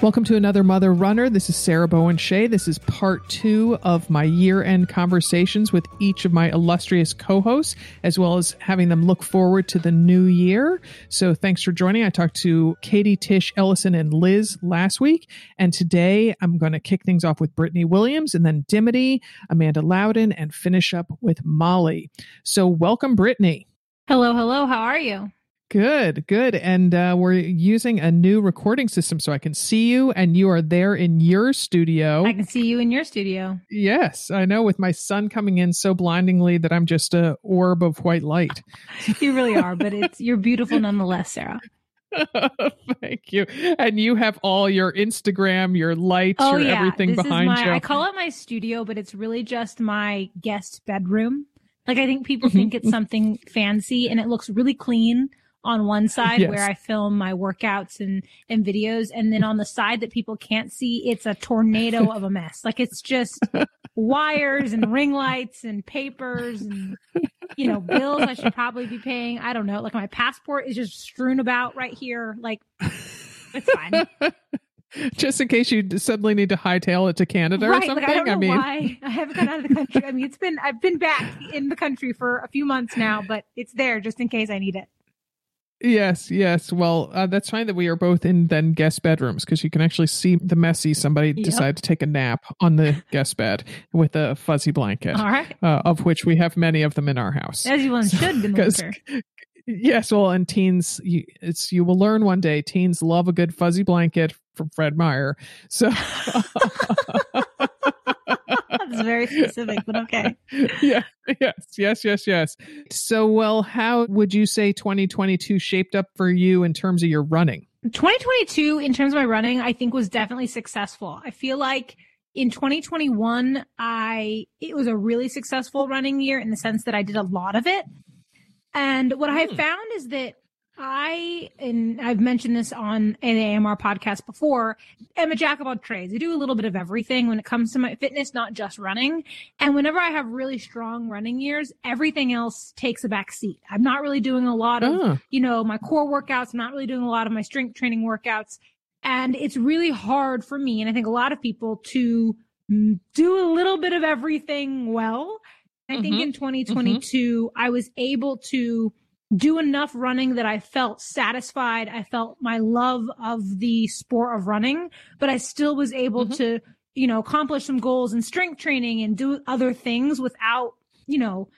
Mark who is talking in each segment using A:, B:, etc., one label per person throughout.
A: Welcome to another Mother Runner. This is Sarah Bowen Shea. This is part two of my year end conversations with each of my illustrious co hosts, as well as having them look forward to the new year. So thanks for joining. I talked to Katie, Tish, Ellison, and Liz last week. And today I'm going to kick things off with Britany Williams and then Dimity, Amanda Loudin, and finish up with Molly. So welcome, Britany.
B: Hello, hello. How are you?
A: Good, good. And uh, we're using a new recording system so I can see you and you are there in your studio.
B: I can see you in your studio.
A: Yes, I know with my sun coming in so blindingly that I'm just a orb of white light.
B: you really are, but it's you're beautiful nonetheless, Sarah.
A: Thank you. And you have all your Instagram, your lights,
B: oh,
A: your
B: yeah.
A: everything
B: this
A: behind
B: is my,
A: you.
B: I call it my studio, but it's really just my guest bedroom. Like I think people
A: Mm-hmm.
B: think it's something fancy and it looks really clean on one side
A: Yes.
B: where I film my workouts and, and videos. And then on the side that people can't see, it's a tornado of a mess. Like it's just wires and ring lights and papers and, you know, bills I should probably be paying. I don't know. Like my passport is just strewn about right here. Like it's fine.
A: just in case you suddenly need to hightail it to Canada
B: right.
A: or something.
B: Like I don't know
A: mean,
B: why I haven't gone out of the country. I mean, it's been, I've been back in the country for a few months now, but it's there just in case I need it.
A: Yes, yes. Well, uh, that's fine that we are both in then guest bedrooms because you can actually see the messy somebody
B: Yep.
A: decide to take a nap on the guest bed with a fuzzy blanket,
B: All right.
A: uh, of which we have many of them in our house.
B: As you one should in winter.
A: Yes, well, and teens, you, it's you will learn one day. Teens love a good fuzzy blanket from Fred Meyer. So,
B: That's very specific, but okay.
A: yeah, yes, yes, yes, yes. So, well, how would you say 2022 shaped up for you in terms of your running?
B: 2022, in terms of my running, I think was definitely successful. I feel like in 2021, I it was a really successful running year in the sense that I did a lot of it. And what I have hmm. found is that I, and I've mentioned this on an AMR podcast before, I'm a jack of all trades. I do a little bit of everything when it comes to my fitness, not just running. And whenever I have really strong running years, everything else takes a back seat. I'm not really doing a lot of
A: Oh,
B: you know, my core workouts. I'm not really doing a lot of my strength training workouts. And it's really hard for me, and I think a lot of people, to do a little bit of everything well. I think
A: Mhm.
B: in 2022, I was able to do enough running that I felt satisfied. I felt my love of the sport of running, but I still was able
A: Mhm.
B: to, you know, accomplish some goals in strength training and do other things without, you know,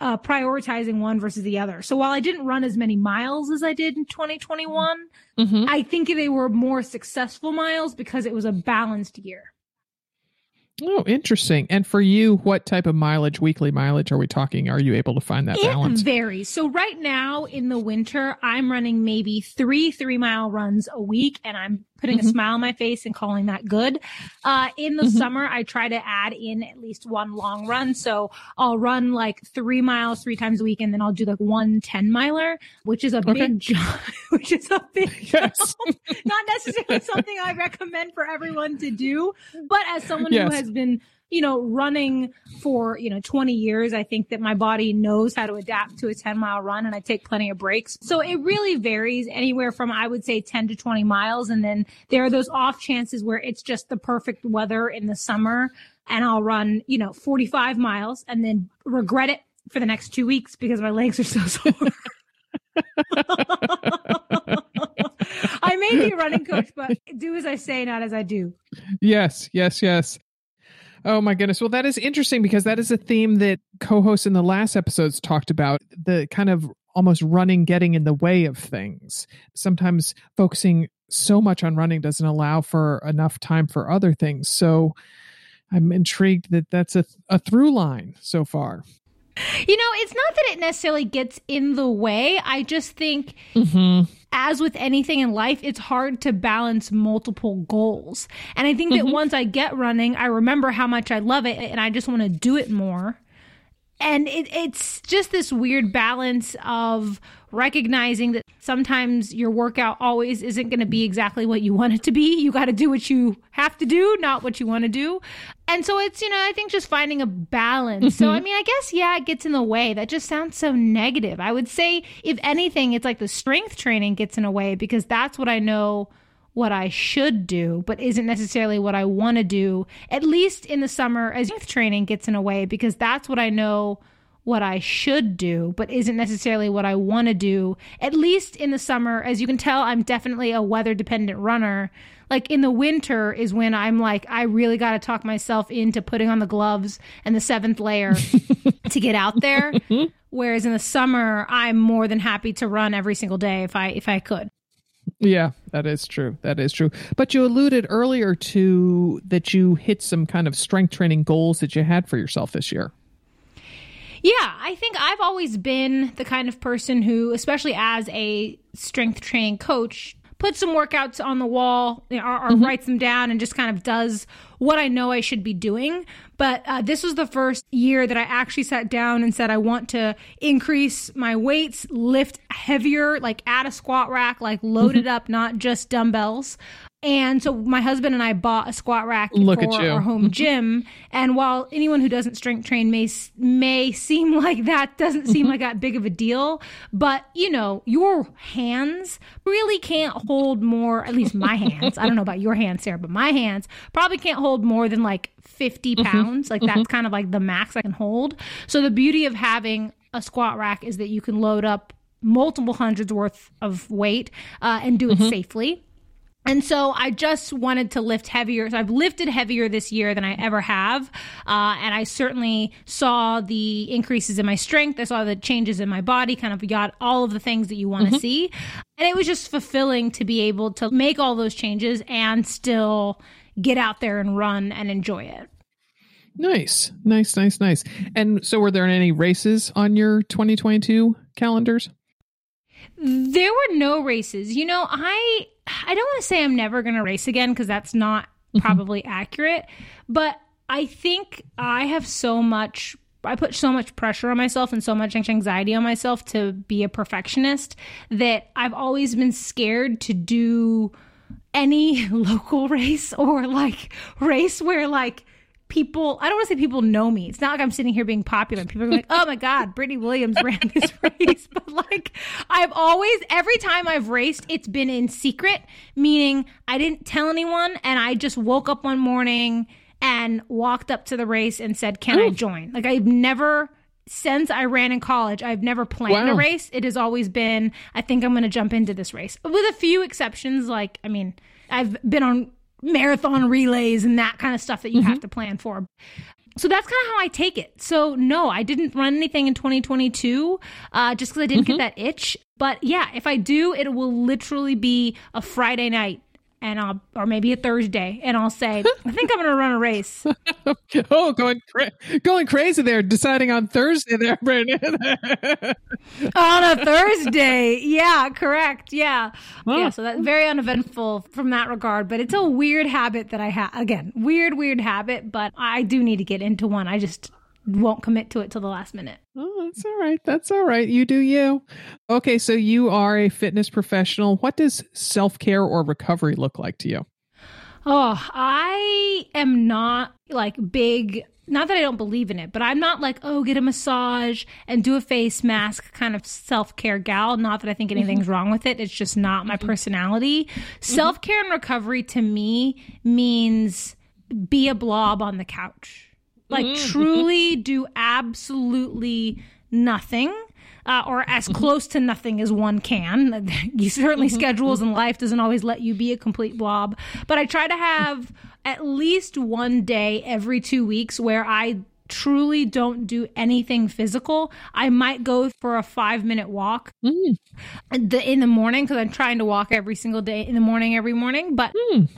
B: uh, prioritizing one versus the other. So while I didn't run as many miles as I did in 2021,
A: mhm.
B: I think they were more successful miles because it was a balanced year.
A: Oh, interesting. And for you, what type of mileage, weekly mileage, are we talking? Are you able to find that balance?
B: It varies. So right now in the winter, I'm running maybe three three mile runs a week, and I'm putting
A: Mhm.
B: a smile on my face and calling that good. Uh, in the
A: Mhm.
B: summer, I try to add in at least one long run. So I'll run like three miles three times a week, and then I'll do like one 10 miler, which is a
A: Okay.
B: big jump. Which is a big
A: Yes.
B: not necessarily something I recommend for everyone to do, but as someone
A: Yes.
B: who has been, you know, running for, you know, 20 years, I think that my body knows how to adapt to a 10 mile run and I take plenty of breaks. So it really varies anywhere from, I would say 10 to 20 miles. And then there are those off chances where it's just the perfect weather in the summer and I'll run, you know, 45 miles and then regret it for the next two weeks because my legs are so sore. I may be a running coach, but do as I say, not as I do.
A: Yes, yes, yes. Oh my goodness. Well, that is interesting because that is a theme that co hosts in the last episodes talked about the kind of almost running getting in the way of things. Sometimes focusing so much on running doesn't allow for enough time for other things. So, I'm intrigued that that's a, a through line so far.
B: You know, it's not that it necessarily gets in the way. I just think, mm-hmm. As with anything in life, it's hard to balance multiple goals. And I think that mm-hmm. once I get running, I remember how much I love it and I just want to do it more and it, it's just this weird balance of recognizing that sometimes your workout always isn't going to be exactly what you want it to be. You got to do what you have to do, not what you want to do. And so it's, you know, I think just finding a balance. Mm-hmm. So, I mean, I guess, yeah, it gets in the way. That just sounds so negative. I would say, if anything, it's like the strength training gets in a way because that's what I know what I should do, but isn't necessarily what I want to do, at least in the summer as youth training gets in a way, because that's what I know what I should do, but isn't necessarily what I want to do, at least in the summer. As you can tell, I'm definitely a weather dependent runner. Like in the winter is when I'm like, I really got to talk myself into putting on the gloves and the seventh layer to get out there. Whereas in the summer, I'm more than happy to run every single day if I if I could.
A: Yeah, that is true. That is true. But you alluded earlier to that you hit some kind of strength training goals that you had for yourself this year.
B: Yeah, I think I've always been the kind of person who, especially as a strength training coach, puts some workouts on the wall or, or mm-hmm. writes them down and just kind of does what I know I should be doing. But uh, this was the first year that I actually sat down and said, I want to increase my weights, lift heavier, like add a squat rack, like load mm-hmm. it up, not just dumbbells. And so my husband and I bought a squat rack Look for our home mm-hmm. gym. And while anyone who doesn't strength train may may seem like that doesn't seem mm-hmm. like that big of a deal, but you know, your hands really can't hold more, at least my hands. I don't know about your hands, Sarah, but my hands probably can't hold more than like 50 mm-hmm. pounds. Mm-hmm. Like that's kind of like the max I can hold. So the beauty of having a squat rack is that you can load up multiple hundreds worth of weight uh, and do it mm-hmm. safely. And so I just wanted to lift heavier. So I've lifted heavier this year than I ever have. Uh, and I certainly saw the increases in my strength. I saw the changes in my body, kind of got all of the things that you want to mm-hmm. see. And it was just fulfilling to be able to make all those changes and still get out there and run and enjoy it.
A: Nice, nice, nice, nice. And so, were there any races on your 2022 calendars?
B: There were no races. You know, I I don't want to say I'm never going to race again because that's not mm-hmm. probably accurate, but I think I have so much I put so much pressure on myself and so much anxiety on myself to be a perfectionist that I've always been scared to do any local race or like race where like people I don't want to say people know me. It's not like I'm sitting here being popular. People are like, oh my God, Britany Williams ran this race. But like I've always every time I've raced, it's been in secret, meaning I didn't tell anyone and I just woke up one morning and walked up to the race and said, Can Ooh. I join? Like I've never since I ran in college, I've never planned wow. a race. It has always been, I think I'm going to jump into this race. With a few exceptions, like, I mean, I've been on marathon relays and that kind of stuff that you mm-hmm. have to plan for. So that's kind of how I take it. So no, I didn't run anything in 2022 uh, just because I didn't mm-hmm. get that itch. But yeah, if I do, it will literally be a Friday night and I'll, or maybe a Thursday, and I'll say, I think I'm going to run a race.
A: oh, going cra- going crazy there, deciding on Thursday there, Brandon.
B: on a Thursday, yeah, correct, yeah, huh. yeah. So that's very uneventful from that regard, but it's a weird habit that I have. Again, weird, weird habit, but I do need to get into one. I just won't commit to it till the last minute.
A: Oh, that's all right. That's all right. You do you. Okay, so you are a fitness professional. What does self care or recovery look like to you?
B: Oh, I am not like big. Not that I don't believe in it, but I'm not like, oh, get a massage and do a face mask kind of self care gal. Not that I think anything's mm-hmm. wrong with it. It's just not my mm-hmm. personality. Mm-hmm. Self care and recovery to me means be a blob on the couch like mm-hmm. truly do absolutely nothing. Uh, or as mm-hmm. close to nothing as one can. You certainly mm-hmm. schedules and life doesn't always let you be a complete blob, but I try to have at least one day every two weeks where I truly don't do anything physical. I might go for a five minute walk mm. in the morning because I'm trying to walk every single day in the morning every morning, but. Mm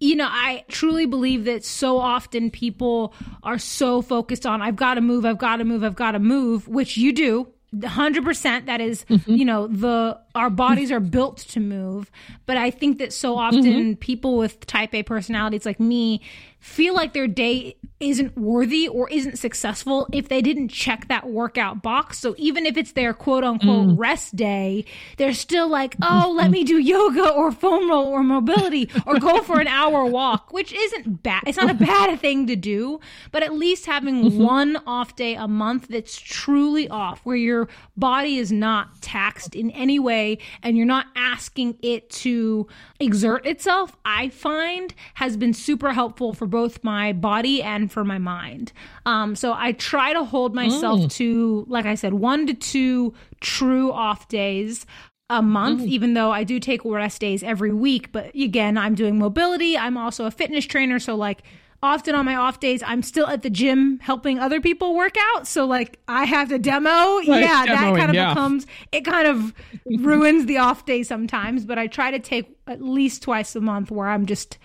B: you know, I truly believe that so often people are so focused on, I've got to move, I've got to move, I've got to move, which you do. 100% that is, mm-hmm. you know, the our bodies are built to move. But I think that so often mm-hmm. people with type A personalities like me feel like their day isn't worthy or isn't successful if they didn't check that workout box. So even if it's their quote unquote mm. rest day, they're still like, oh, let me do yoga or foam roll or mobility or go for an hour walk, which isn't bad. It's not a bad thing to do, but at least having mm-hmm. one off day a month that's truly off where your body is not taxed in any way and you're not asking it to exert itself, I find has been super helpful for both my body and for my mind. Um, so I try to hold myself mm. to, like I said, one to two true off days a month, mm. even though I do take rest days every week. But again, I'm doing mobility. I'm also a fitness trainer. So, like, often on my off days, I'm still at the gym helping other people work out. So, like, I have to demo. Right, yeah, that kind of yeah. becomes, it kind of ruins the off day sometimes. But I try to take at least twice a month where I'm just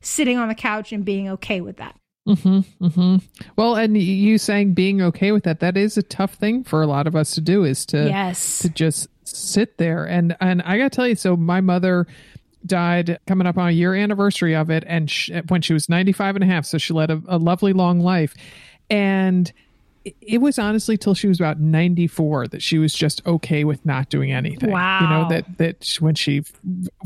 B: sitting on the couch and being okay with that.
A: Mm-hmm, mm-hmm. Well, and you saying being okay with that, that is a tough thing for a lot of us to do is to,
B: yes.
A: to just sit there. And, and I got to tell you, so my mother died coming up on a year anniversary of it. And she, when she was 95 and a half, so she led a, a lovely long life. And it was honestly till she was about 94 that she was just okay with not doing anything.
B: Wow.
A: You know, that, that when she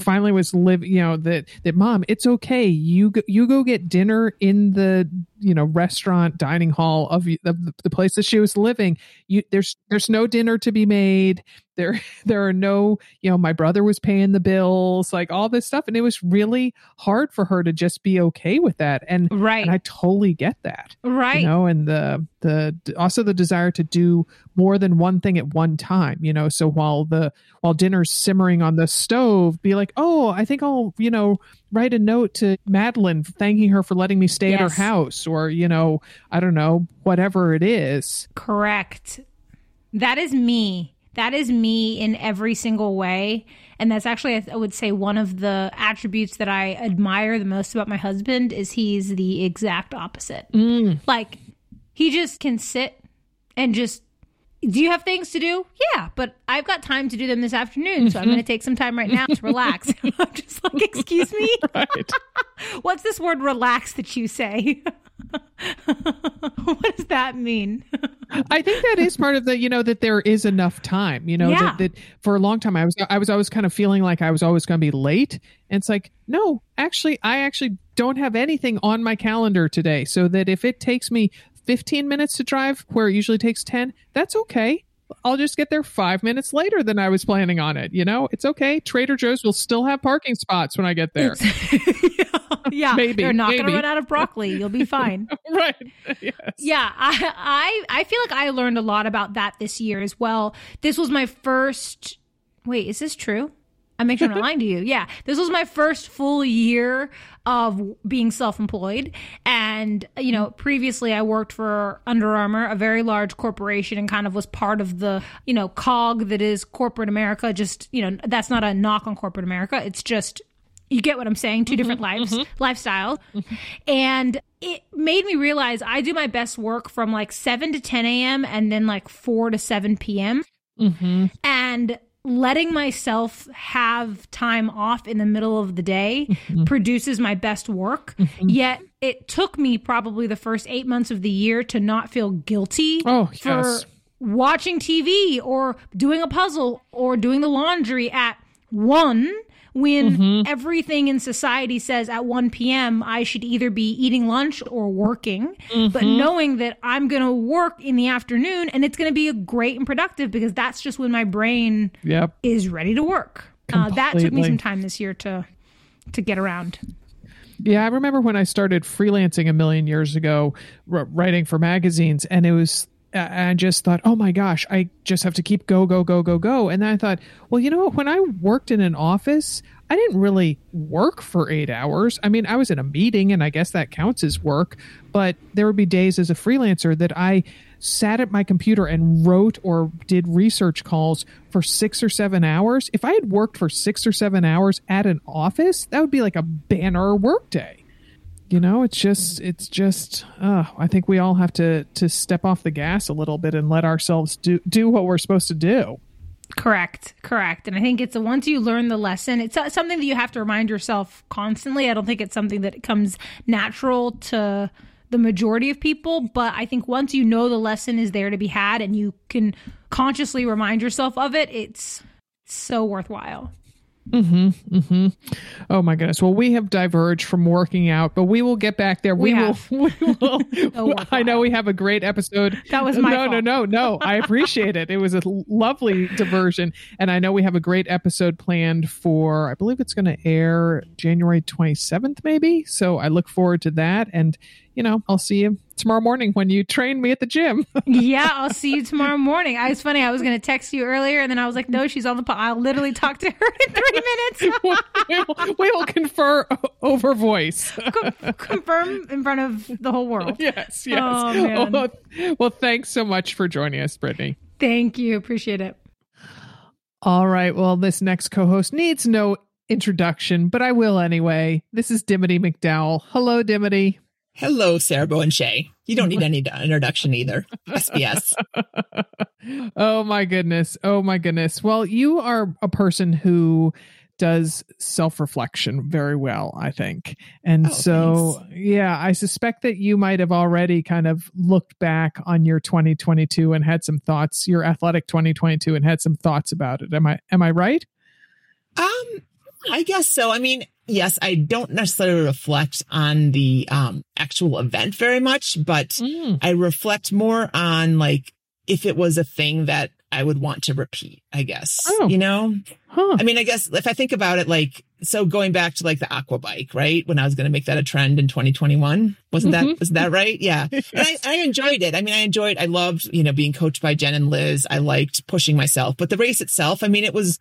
A: finally was living, you know, that, that mom, it's okay. You go, you go get dinner in the, you know, restaurant dining hall of, of the place that she was living. You, there's, there's no dinner to be made there there are no you know my brother was paying the bills like all this stuff. And it was really hard for her to just be okay with that. And
B: right
A: and i totally get that
B: right.
A: you know and the the also the desire to do more than one thing at one time you know. So while the while dinner's simmering on the stove be like oh i think i'll you know write a note to madeline thanking her for letting me stay yes. at her house or you know i don't know whatever it is.
B: Correct. That is me that is me in every single way. And that's actually, I would say, one of the attributes that I admire the most about my husband is he's the exact opposite.
A: Mm.
B: Like, he just can sit and just do you have things to do? Yeah, but I've got time to do them this afternoon, so I'm mm-hmm. going to take some time right now to relax. I'm just like, excuse me? Right. What's this word relax that you say? what does that mean?
A: I think that is part of the, you know, that there is enough time, you know, yeah. that, that for a long time I was, I was always kind of feeling like I was always going to be late. And it's like, no, actually, I actually don't have anything on my calendar today. So that if it takes me 15 minutes to drive where it usually takes 10, that's okay. I'll just get there five minutes later than I was planning on it. You know, it's okay. Trader Joe's will still have parking spots when I get there.
B: yeah, maybe they're not going to run out of broccoli. You'll be fine.
A: right. Yes.
B: Yeah, I, I I feel like I learned a lot about that this year as well. This was my first. Wait, is this true? I'm making sure I'm not lying to you. Yeah, this was my first full year of being self-employed, and you know, previously I worked for Under Armour, a very large corporation, and kind of was part of the you know cog that is corporate America. Just you know, that's not a knock on corporate America. It's just you get what I'm saying? 2 mm-hmm, different lives, mm-hmm. lifestyle. Mm-hmm. And it made me realize I do my best work from like 7 to 10 a.m. and then like 4 to 7 p.m.
A: Mm-hmm.
B: And letting myself have time off in the middle of the day mm-hmm. produces my best work. Mm-hmm. Yet it took me probably the first eight months of the year to not feel guilty
A: oh,
B: for
A: yes.
B: watching TV or doing a puzzle or doing the laundry at one when mm-hmm. everything in society says at 1 p.m. I should either be eating lunch or working, mm-hmm. but knowing that I'm going to work in the afternoon and it's going to be great and productive because that's just when my brain
A: yep.
B: is ready to work. Uh, that took me some time this year to to get around.
A: Yeah, I remember when I started freelancing a million years ago, r- writing for magazines, and it was I just thought, oh my gosh, I just have to keep go, go, go, go, go. And then I thought, well, you know what? When I worked in an office, I didn't really work for eight hours. I mean, I was in a meeting and I guess that counts as work, but there would be days as a freelancer that I sat at my computer and wrote or did research calls for six or seven hours. If I had worked for six or seven hours at an office, that would be like a banner workday you know it's just it's just uh, i think we all have to to step off the gas a little bit and let ourselves do do what we're supposed to do.
B: Correct. Correct. And i think it's a once you learn the lesson it's something that you have to remind yourself constantly. I don't think it's something that comes natural to the majority of people but i think once you know the lesson is there to be had and you can consciously remind yourself of it it's so worthwhile
A: Mm-hmm. Mm-hmm. Oh my goodness. Well, we have diverged from working out, but we will get back there. We, we will. We will. I know we have a great episode.
B: That was my
A: no,
B: fault.
A: no, no, no. I appreciate it. It was a lovely diversion, and I know we have a great episode planned for. I believe it's going to air January twenty seventh, maybe. So I look forward to that, and you know, I'll see you tomorrow morning when you train me at the gym.
B: yeah, I'll see you tomorrow morning. I was funny. I was going to text you earlier, and then I was like, no, she's on the. Po- I'll literally talk to her in three minutes.
A: we, will, we will confer over voice.
B: confirm in front of the whole world.
A: Yes, yes. Oh, well, well, thanks so much for joining us, Britany.
B: Thank you. Appreciate it.
A: All right. Well, this next co host needs no introduction, but I will anyway. This is Dimity McDowell. Hello, Dimity.
C: Hello, Sarah Bowen Shea. You don't need any introduction either. SBS.
A: oh my goodness. Oh my goodness. Well, you are a person who does self reflection very well, I think. And oh, so, thanks. yeah, I suspect that you might have already kind of looked back on your 2022 and had some thoughts, your athletic 2022 and had some thoughts about it. Am I am I right?
C: Um I guess so. I mean, yes, I don't necessarily reflect on the um, actual event very much, but mm. I reflect more on like if it was a thing that I would want to repeat, I guess. Oh. You know? Huh. I mean, I guess if I think about it, like, so going back to like the aqua bike, right? When I was going to make that a trend in 2021, wasn't mm-hmm. that, was that right? Yeah. And I, I enjoyed it. I mean, I enjoyed, I loved, you know, being coached by Jen and Liz. I liked pushing myself, but the race itself, I mean, it was,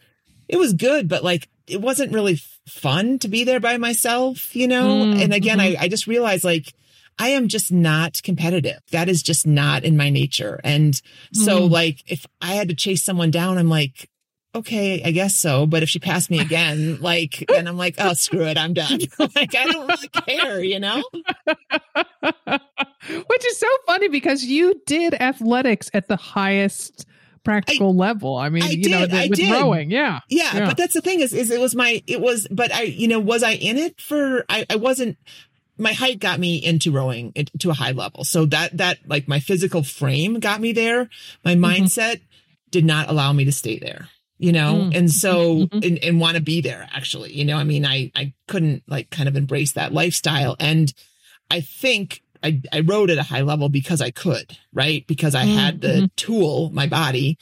C: it was good, but like it wasn't really fun to be there by myself, you know? Mm, and again, mm-hmm. I, I just realized like I am just not competitive. That is just not in my nature. And so mm. like if I had to chase someone down, I'm like, okay, I guess so. But if she passed me again, like, then I'm like, oh, screw it. I'm done. like, I don't really care, you know?
A: Which is so funny because you did athletics at the highest practical I, level. I mean, I you did, know, the, with did. rowing, yeah.
C: yeah. yeah. But that's the thing is, is it was my, it was, but I, you know, was I in it for, I, I wasn't, my height got me into rowing to a high level. So that, that like my physical frame got me there. My mm-hmm. mindset did not allow me to stay there you know mm. and so mm-hmm. and, and want to be there actually you know i mean i i couldn't like kind of embrace that lifestyle and i think I, I rowed at a high level because I could, right? Because I mm-hmm. had the mm-hmm. tool, my body,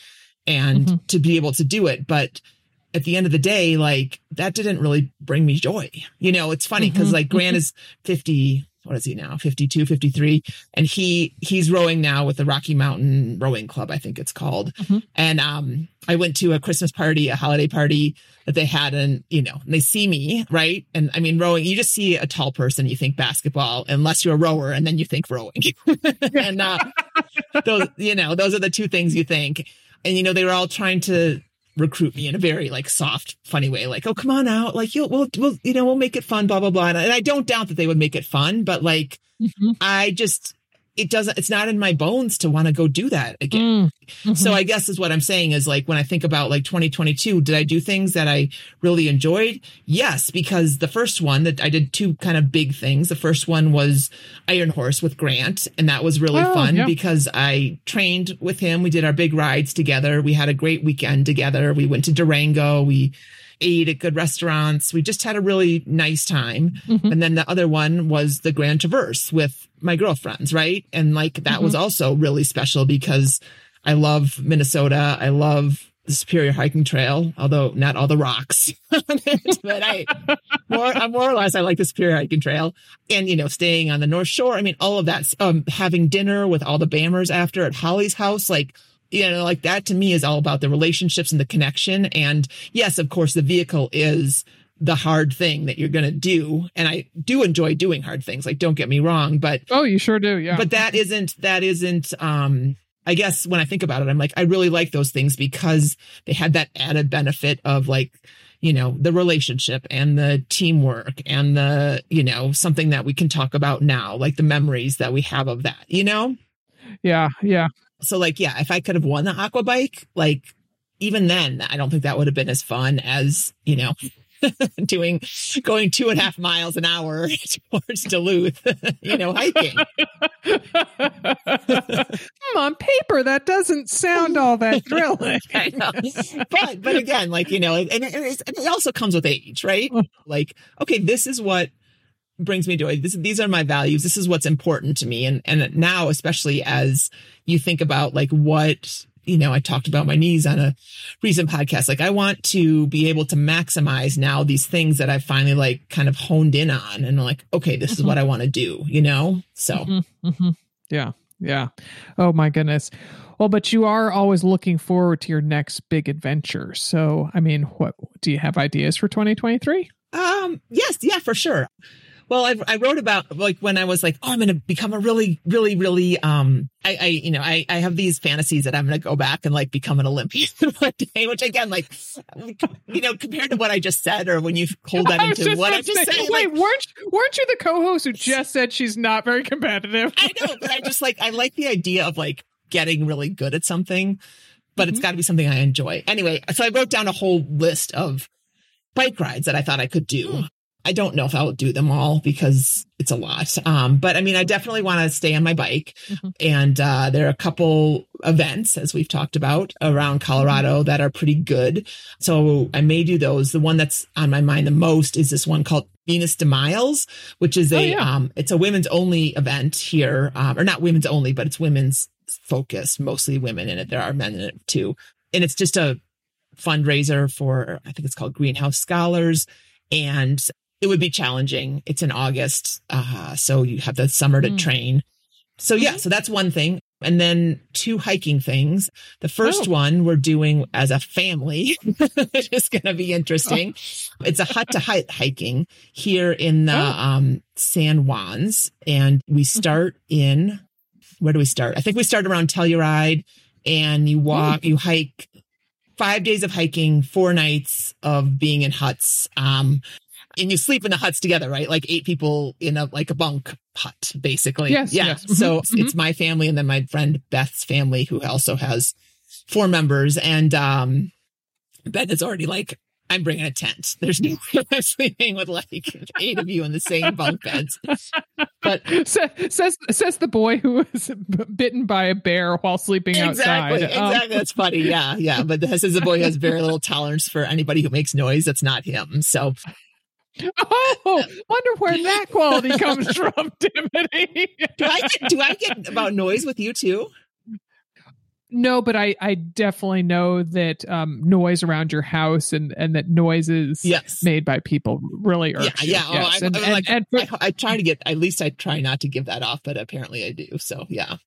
C: and mm-hmm. to be able to do it. But at the end of the day, like that didn't really bring me joy. You know, it's funny because mm-hmm. like Grant mm-hmm. is 50, what is he now? 52 53 and he he's rowing now with the rocky mountain rowing club i think it's called. Mm-hmm. and um i went to a christmas party a holiday party that they had and you know they see me right? And i mean rowing you just see a tall person you think basketball unless you're a rower and then you think rowing. And uh those you know those are the two things you think. And you know they were all trying to recruit me in a very like soft, funny way. Like, oh, come on out. Like, you'll, we'll, we'll, you know, we'll make it fun, blah, blah, blah. And I don't doubt that they would make it fun, but like, mm-hmm. I just, it doesn't, it's not in my bones to want to go do that again. Mm-hmm. So I guess is what I'm saying is like, when I think about like 2022, did I do things that I really enjoyed? Yes, because the first one that I did two kind of big things. The first one was Iron Horse with Grant. And that was really oh, fun yeah. because I trained with him. We did our big rides together. We had a great weekend together. We went to Durango. We, ate at good restaurants. We just had a really nice time. Mm-hmm. And then the other one was the Grand Traverse with my girlfriends, right? And like that mm-hmm. was also really special because I love Minnesota. I love the Superior Hiking Trail, although not all the rocks. but I more, more or less I like the Superior Hiking Trail, and you know, staying on the North Shore. I mean, all of that. Um, having dinner with all the Bammers after at Holly's house, like you know, like that to me is all about the relationships and the connection. And yes, of course, the vehicle is the hard thing that you're going to do. And I do enjoy doing hard things. Like, don't get me wrong, but
A: oh, you sure do. Yeah.
C: But that isn't, that isn't, um, I guess when I think about it, I'm like, I really like those things because they had that added benefit of like, you know, the relationship and the teamwork and the, you know, something that we can talk about now, like the memories that we have of that, you know?
A: Yeah. Yeah.
C: So like, yeah, if I could have won the aqua bike, like even then, I don't think that would have been as fun as, you know, doing going two and a half miles an hour towards Duluth, you know, hiking.
A: on paper, that doesn't sound all that thrilling.
C: but but again, like you know, and, and it also comes with age, right? Like, okay, this is what brings me joy. This, these are my values. This is what's important to me. And and now, especially as you think about like what you know, I talked about my knees on a recent podcast. Like I want to be able to maximize now these things that I've finally like kind of honed in on and like, okay, this mm-hmm. is what I want to do, you know? So, mm-hmm,
A: mm-hmm. yeah, yeah. Oh my goodness. Well, but you are always looking forward to your next big adventure. So, I mean, what do you have ideas for 2023?
C: Um, yes, yeah, for sure. Well, I, I wrote about like when I was like, oh, I'm going to become a really, really, really, um, I, I, you know, I, I have these fantasies that I'm going to go back and like become an Olympian one day, which again, like, you know, compared to what I just said or when you hold that into what I just
A: said. Wait, like, weren't, weren't you the co-host who just said she's not very competitive?
C: I know, but I just like, I like the idea of like getting really good at something, but mm-hmm. it's got to be something I enjoy. Anyway, so I wrote down a whole list of bike rides that I thought I could do. I don't know if I'll do them all because it's a lot. Um, but I mean, I definitely want to stay on my bike. Mm-hmm. And uh, there are a couple events, as we've talked about, around Colorado mm-hmm. that are pretty good. So I may do those. The one that's on my mind the most is this one called Venus de Miles, which is a, oh, yeah. um, it's a women's only event here, um, or not women's only, but it's women's focused, mostly women in it. There are men in it too. And it's just a fundraiser for, I think it's called Greenhouse Scholars. And it would be challenging. It's in August. Uh, so you have the summer to mm. train. So yeah, mm-hmm. so that's one thing. And then two hiking things. The first oh. one we're doing as a family, which is going to be interesting. Oh. It's a hut to hut hiking here in the oh. um, San Juans. And we mm-hmm. start in, where do we start? I think we start around Telluride and you walk, mm. you hike five days of hiking, four nights of being in huts. Um, and you sleep in the huts together, right? Like eight people in a like a bunk hut, basically.
A: Yes.
C: Yeah.
A: Yes.
C: Mm-hmm. So mm-hmm. it's my family and then my friend Beth's family, who also has four members, and um, Beth is already like, I'm bringing a tent. There's no I'm sleeping with like eight of you in the same bunk beds. But
A: says says the boy who was bitten by a bear while sleeping
C: exactly,
A: outside.
C: Exactly. Um, That's funny. Yeah, yeah. But this is a boy who has very little tolerance for anybody who makes noise. That's not him. So
A: Oh, wonder where that quality comes from, Dimity.
C: do I get do I get about noise with you too?
A: No, but I, I definitely know that um, noise around your house and, and that noises
C: yes.
A: made by people really
C: irks
A: yeah,
C: you. Yeah, yes. oh, I, and, I, and, like, and for, I, I, try to get at least I try not to give that off, but apparently I do. So yeah.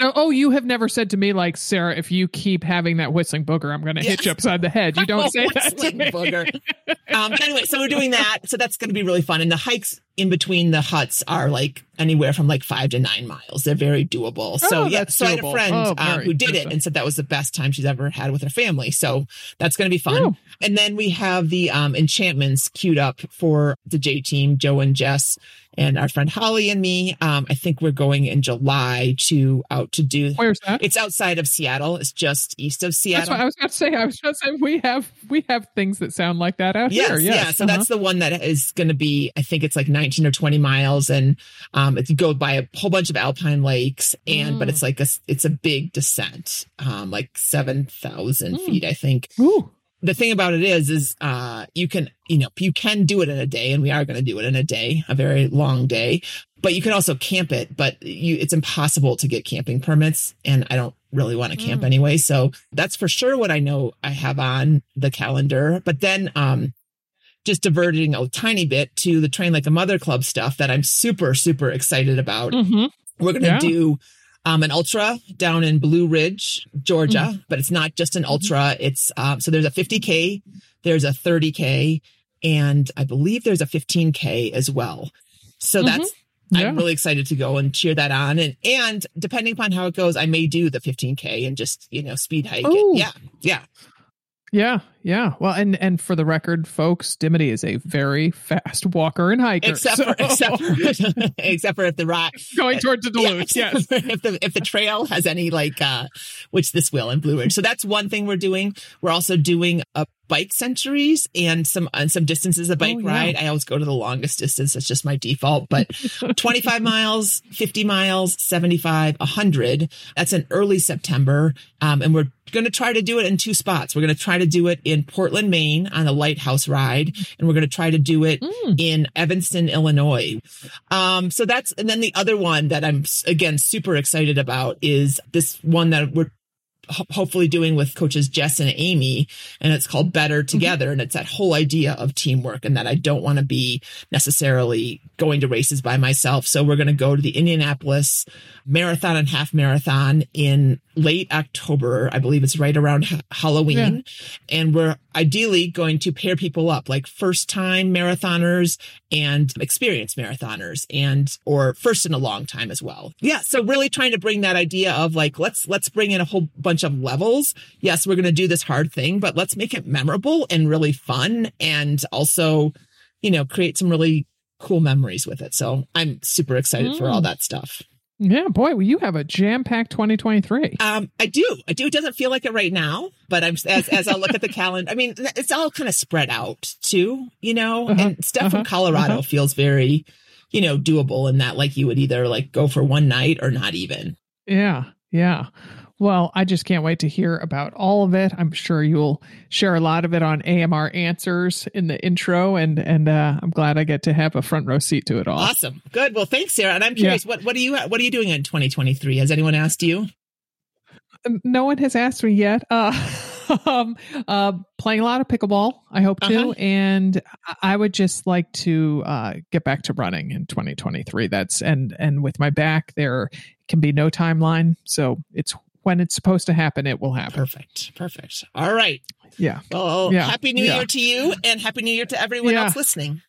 A: Oh, you have never said to me like Sarah, if you keep having that whistling booger, I'm going to yes. hit you upside the head. You don't say that. Whistling booger.
C: um, anyway, so we're doing that. So that's going to be really fun. And the hikes in between the huts are like anywhere from like five to nine miles. They're very doable. So oh, yeah, so doable. I had a friend oh, um, who did it and said that was the best time she's ever had with her family. So that's going to be fun. Oh. And then we have the um, enchantments queued up for the J team, Joe and Jess and our friend Holly and me. Um, I think we're going in July to out to do.
A: Where's that?
C: It's outside of Seattle. It's just east of Seattle.
A: That's what I was about to say. I was about to say we have we have things that sound like that out
C: yes,
A: here.
C: Yes, yeah. So uh-huh. that's the one that is going to be. I think it's like 19 or 20 miles, and um, it go by a whole bunch of alpine lakes, and mm. but it's like a it's a big descent, um, like seven thousand mm. feet, I think.
A: Ooh
C: the thing about it is, is, uh, you can, you know, you can do it in a day and we are going to do it in a day, a very long day, but you can also camp it, but you, it's impossible to get camping permits. And I don't really want to camp mm. anyway. So that's for sure what I know I have on the calendar. But then, um, just diverting a tiny bit to the train like a mother club stuff that I'm super, super excited about. Mm-hmm. We're going to yeah. do um, an ultra down in Blue Ridge, Georgia, mm-hmm. but it's not just an ultra. It's, um, so there's a 50K, there's a 30K, and I believe there's a 15K as well. So
A: Mhm.
C: that's
A: Yeah.
C: I'm really excited to go and cheer that on. And and depending upon how it goes, I may do the 15K and just, you know, speed hike. it. Yeah. Yeah.
A: Yeah, yeah. Well, and and for the record, folks, Dimity is a very fast walker and hiker.
C: Except
A: so-
C: for except for except for if the rock
A: going towards the Duluth.
C: Yeah,
A: yes.
C: if the if the trail has any like uh which this will in Blue Ridge. So that's one thing we're doing. We're also doing a bike centuries and some and some distances of bike
A: Oh, yeah.
C: ride. I always go to the longest distance. That's just my default. But 25 miles, 50 miles, 75, 100. That's in early September. Um, and we're going to try to do it in two spots. We're going to try to do it in Portland, Maine on a lighthouse ride. And we're going to try to do it
A: Mm.
C: in Evanston, Illinois. Um, so that's, and then the other one that I'm again super excited about is this one that we're ho- hopefully doing with coaches Jess and Amy, and it's called Better mm-hmm. Together. And it's that whole idea of teamwork and that I don't want to be necessarily going to races by myself. So we're going to go to the Indianapolis marathon and half marathon in late October. I believe it's right around ha- Halloween. And we're ideally going to pair people up like first time marathoners and experienced marathoners and or first in a long time as well. Yeah. So really trying to bring that idea of like, let's, let's bring in a whole bunch of levels. Yes, we're going to do this hard thing, but let's make it memorable and really fun and also, you know, create some really cool memories with it. So I'm super excited for all that stuff.
A: Yeah, boy, well, you have a jam packed 2023.
C: Um, I do. I do. It doesn't feel like it right now, but I'm as as I look at the calendar. I mean, it's all kind of spread out too, you know.
A: Uh-huh,
C: And stuff from
A: uh-huh,
C: Colorado
A: uh-huh.
C: feels very, you know, doable in that like you would either like go for one night or not even.
A: Yeah, yeah. Well, I just can't wait to hear about all of it. I'm sure you'll share a lot of it on AMR Answers in the intro, and and uh, I'm glad I get to have a front row seat to it all.
C: Awesome. Good. Well, thanks, Sarah. And I'm curious, what what are you what are you doing in 2023? Has anyone asked you?
A: No one has asked me yet. Uh, um, uh, playing a lot of pickleball, I hope to,
C: Uh-huh.
A: and I would just like to uh, get back to running in 2023. That's and and with my back, there can be no timeline, so it's when it's supposed to happen, it will happen.
C: Perfect. Perfect. All right.
A: Yeah.
C: Well,
A: Yeah.
C: happy New
A: Yeah.
C: Year to you, and happy New Year to everyone
A: Yeah.
C: else listening.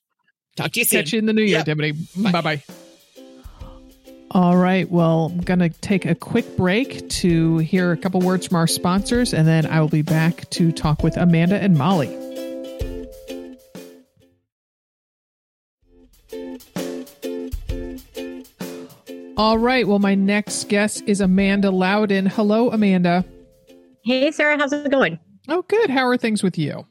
C: Talk to you soon.
A: Catch you in the new year,
C: Yep.
A: Dimity.
C: Bye.
A: Bye bye. All right. Well, I'm going to take a quick break to hear a couple words from our sponsors, and then I will be back to talk with Amanda and Molly. All right. Well, my next guest is Amanda Loudin. Hello, Amanda.
D: Hey, Sarah, how's it going?
A: Oh, good. How are things with you?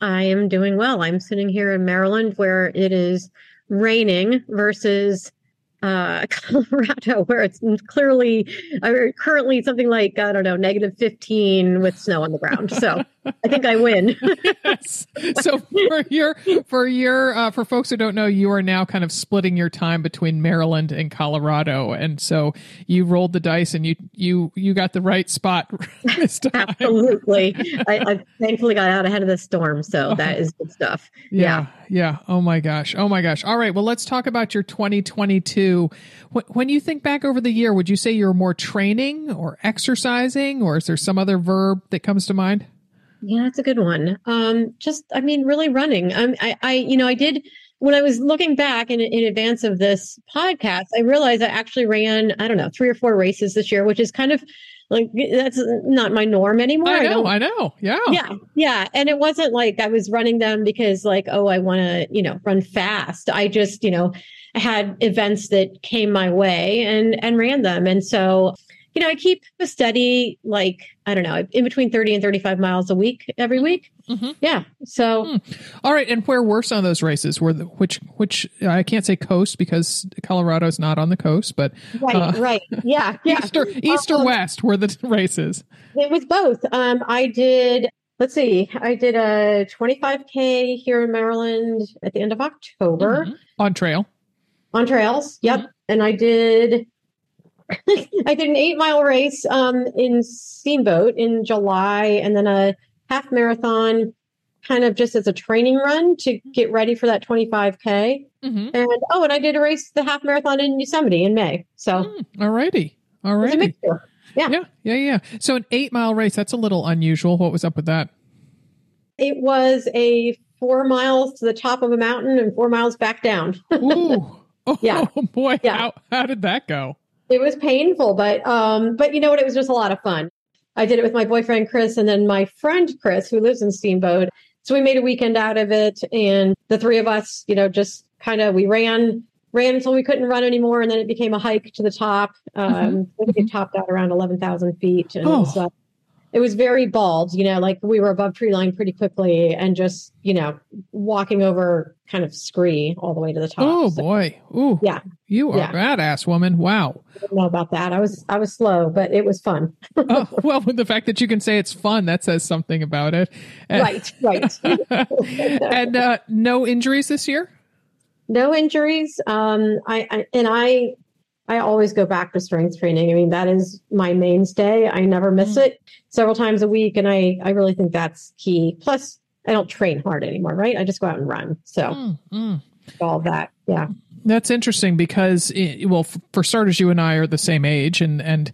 D: I am doing well. I'm sitting here in Maryland where it is raining versus uh, Colorado, where it's clearly uh, currently something like, I don't know, negative 15 with snow on the ground. So I think I win.
A: Yes. so for your for your uh, for folks who don't know, you are now kind of splitting your time between Maryland and Colorado, and so you rolled the dice and you you you got the right spot this time.
D: Absolutely. I, I thankfully got out ahead of the storm. So that is good stuff.
A: Yeah, yeah. Oh my gosh. Oh my gosh. All right. Well, let's talk about your 2022. When you think back over the year, would you say you're more training or exercising, or is there some other verb that comes to mind?
D: Yeah, that's a good one. Um, just, I mean, really running. Um, I, I, you know, I did when I was looking back in in advance of this podcast. I realized I actually ran, I don't know, three or four races this year, which is kind of like that's not my norm anymore.
A: I know.
D: don't-
A: I know. Yeah.
D: yeah, yeah, and it wasn't like I was running them because, like, oh, I want to, you know, run fast. I just, you know, had events that came my way and and ran them, and so. You know, I keep a steady, like, I don't know, in between 30 and 35 miles a week every week.
A: Mhm.
D: Yeah. So,
A: Hmm. All right, and where were some of those races? Were the, which which I can't say coast because Colorado's not on the coast, but
D: right,
A: Uh,
D: right. Yeah. Yeah.
A: east or east or
D: Um,
A: west were the races.
D: It was both. Um, I did, let's see, I did a 25K here in Maryland at the end of October.
A: Mhm. on trail.
D: on trails. Yep. And I did I did an eight mile race um in Steamboat in July and then a half marathon kind of just as a training run to get ready for that 25k.
A: Mm-hmm.
D: And oh, and I did a race the half marathon in Yosemite in May. So
A: All righty, all
D: it was a
A: righty.
D: Yeah.
A: Yeah, yeah, yeah. So an eight mile race. That's a little unusual. What was up with that?
D: It was a four miles to the top of a mountain and four miles back down.
A: Ooh. Oh,
D: Yeah.
A: boy.
D: Yeah.
A: How, how did that go?
D: It was painful, but um, but you know what? It was just a lot of fun. I did it with my boyfriend Chris and then my friend Chris, who lives in Steamboat. So we made a weekend out of it, and the three of us, you know, just kind of we ran ran until we couldn't run anymore, and then it became a hike to the top. Um, I think it topped out around eleven thousand feet, and it was
A: Oh.
D: uh, it was very bald. You know, like we were above tree line pretty quickly, and just you know walking over kind of scree all the way to the top.
A: Oh,
D: So,
A: boy. Ooh.
D: Yeah.
A: You are
D: Yeah.
A: a badass woman. Wow.
D: I don't know about that. I was I was slow, but it was fun.
A: oh, well, the fact that you can say it's fun, that says something about it. And-
D: right, right.
A: and uh, no injuries this year?
D: no injuries. Um, I, I and I, I always go back to strength training. I mean, that is my mainstay. I never miss
A: Mm.
D: it several times a week, and I, I really think that's key. Plus, I don't train hard anymore, right? I just go out and run. So
A: Mm, mm.
D: all that, yeah.
A: That's interesting because, eh, well, f- for starters, you and I are the same age, and and